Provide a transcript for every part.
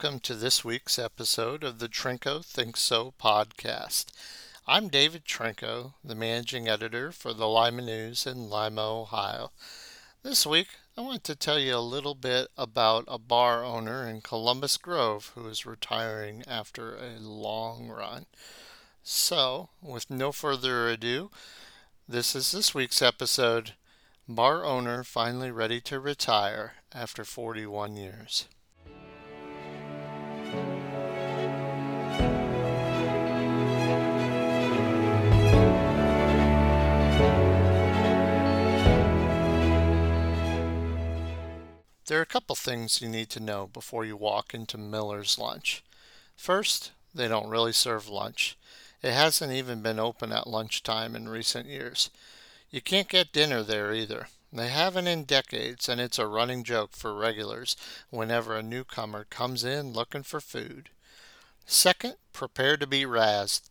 welcome to this week's episode of the Trinko Think So podcast. I'm David Trinko, the managing editor for the Lima News in Lima, Ohio. This week, I want to tell you a little bit about a bar owner in Columbus Grove who is retiring after a long run. So, with no further ado, this is this week's episode Bar Owner Finally Ready to Retire After 41 Years. There are a couple things you need to know before you walk into Miller's Lunch. First, they don't really serve lunch. It hasn't even been open at lunchtime in recent years. You can't get dinner there either. They haven't in decades, and it's a running joke for regulars whenever a newcomer comes in looking for food. Second, prepare to be razzed.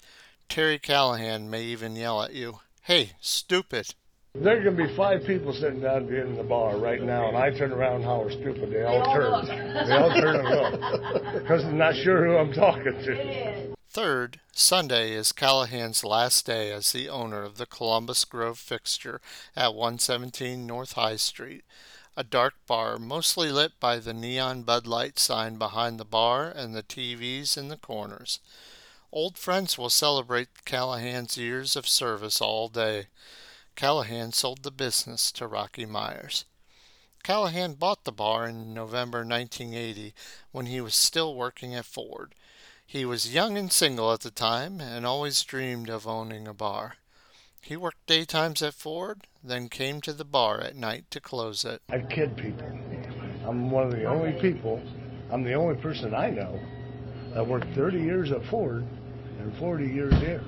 Terry Callahan may even yell at you, Hey, stupid! There's can be five people sitting down in the bar right now, and I turn around and holler stupid. They all, turn. They all turn and look because I'm not sure who I'm talking to. Third, Sunday is Callahan's last day as the owner of the Columbus Grove fixture at 117 North High Street, a dark bar mostly lit by the neon Bud Light sign behind the bar and the TVs in the corners. Old friends will celebrate Callahan's years of service all day. Callahan sold the business to Rocky Myers. Callahan bought the bar in November 1980 when he was still working at Ford. He was young and single at the time and always dreamed of owning a bar. He worked daytimes at Ford, then came to the bar at night to close it. I kid people. I'm one of the only people, I'm the only person I know that worked 30 years at Ford and 40 years here.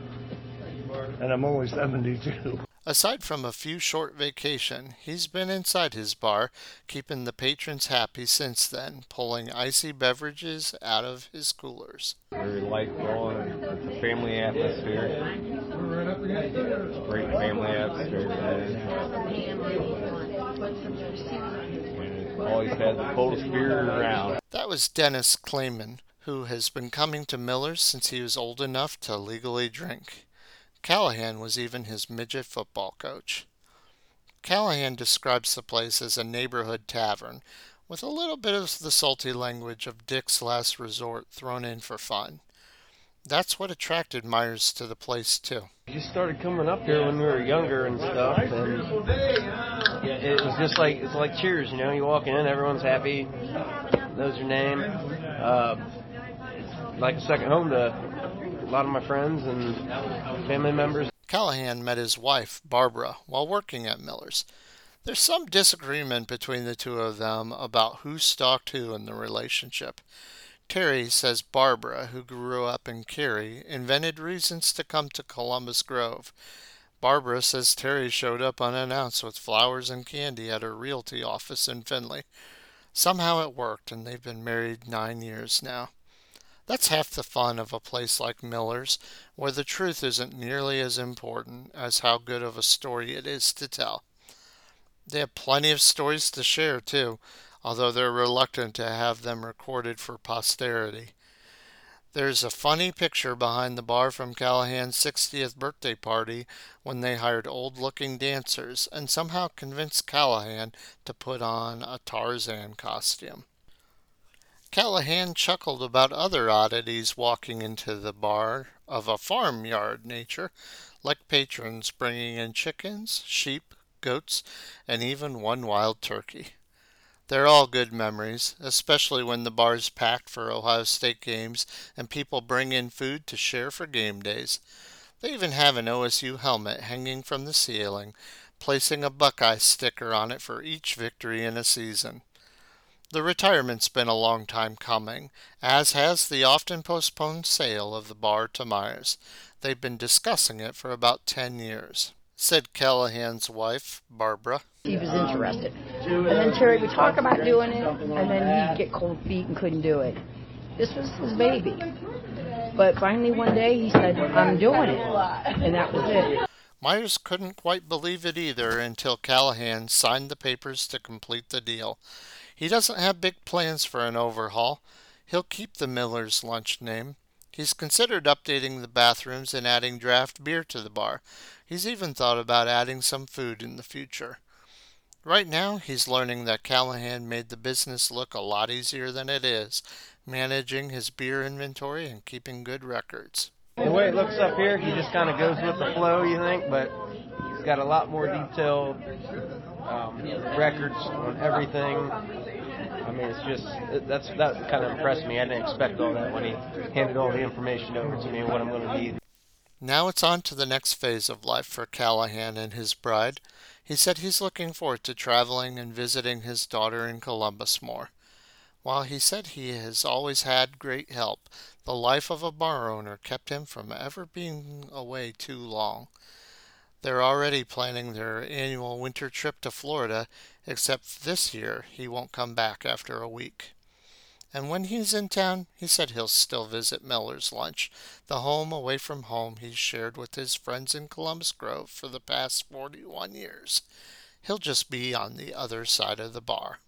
And I'm only 72. Aside from a few short vacation, he's been inside his bar, keeping the patrons happy since then, pulling icy beverages out of his coolers. Very light going. It's a family atmosphere. Great family atmosphere. Always had the coldest beer around. That was Dennis Clayman, who has been coming to Miller's since he was old enough to legally drink. Callahan was even his midget football coach. Callahan describes the place as a neighborhood tavern, with a little bit of the salty language of Dick's Last Resort thrown in for fun. That's what attracted Myers to the place, too. We just started coming up here when we were younger and stuff, and it was just like it's like Cheers, you know. You walk in, everyone's happy, knows your name. Uh, it's like a second home to a lot of my friends and family members. Callahan met his wife, Barbara, while working at Miller's. There's some disagreement between the two of them about who stalked who in the relationship. Terry says Barbara, who grew up in Carey, invented reasons to come to Columbus Grove. Barbara says Terry showed up unannounced with flowers and candy at her realty office in Findlay. Somehow it worked, and they've been married nine years now. That's half the fun of a place like Miller's, where the truth isn't nearly as important as how good of a story it is to tell. They have plenty of stories to share, too, although they're reluctant to have them recorded for posterity. There's a funny picture behind the bar from Callahan's 60th birthday party when they hired old looking dancers and somehow convinced Callahan to put on a Tarzan costume. Callahan chuckled about other oddities walking into the bar of a farmyard nature, like patrons bringing in chickens, sheep, goats, and even one wild turkey. They're all good memories, especially when the bar's packed for Ohio State games and people bring in food to share for game days. They even have an OSU helmet hanging from the ceiling, placing a Buckeye sticker on it for each victory in a season. The retirement's been a long time coming, as has the often postponed sale of the bar to Myers. They've been discussing it for about ten years, said Callahan's wife, Barbara. He was interested. And then Terry would talk about doing it, and then he'd get cold feet and couldn't do it. This was his baby. But finally one day he said, I'm doing it. And that was it. Myers couldn't quite believe it either until Callahan signed the papers to complete the deal. He doesn't have big plans for an overhaul. He'll keep the Miller's Lunch name. He's considered updating the bathrooms and adding draft beer to the bar. He's even thought about adding some food in the future. Right now, he's learning that Callahan made the business look a lot easier than it is, managing his beer inventory and keeping good records. The way it looks up here, he just kind of goes with the flow, you think, but he's got a lot more detailed um, records on everything. I mean, it's just that's that kind of impressed me. I didn't expect all that when he handed all the information over to me what I'm going to need. Now it's on to the next phase of life for Callahan and his bride. He said he's looking forward to traveling and visiting his daughter in Columbus more. While he said he has always had great help, the life of a bar owner kept him from ever being away too long. They're already planning their annual winter trip to Florida, except this year he won't come back after a week. And when he's in town, he said he'll still visit Miller's Lunch, the home away from home he's shared with his friends in Columbus Grove for the past 41 years. He'll just be on the other side of the bar.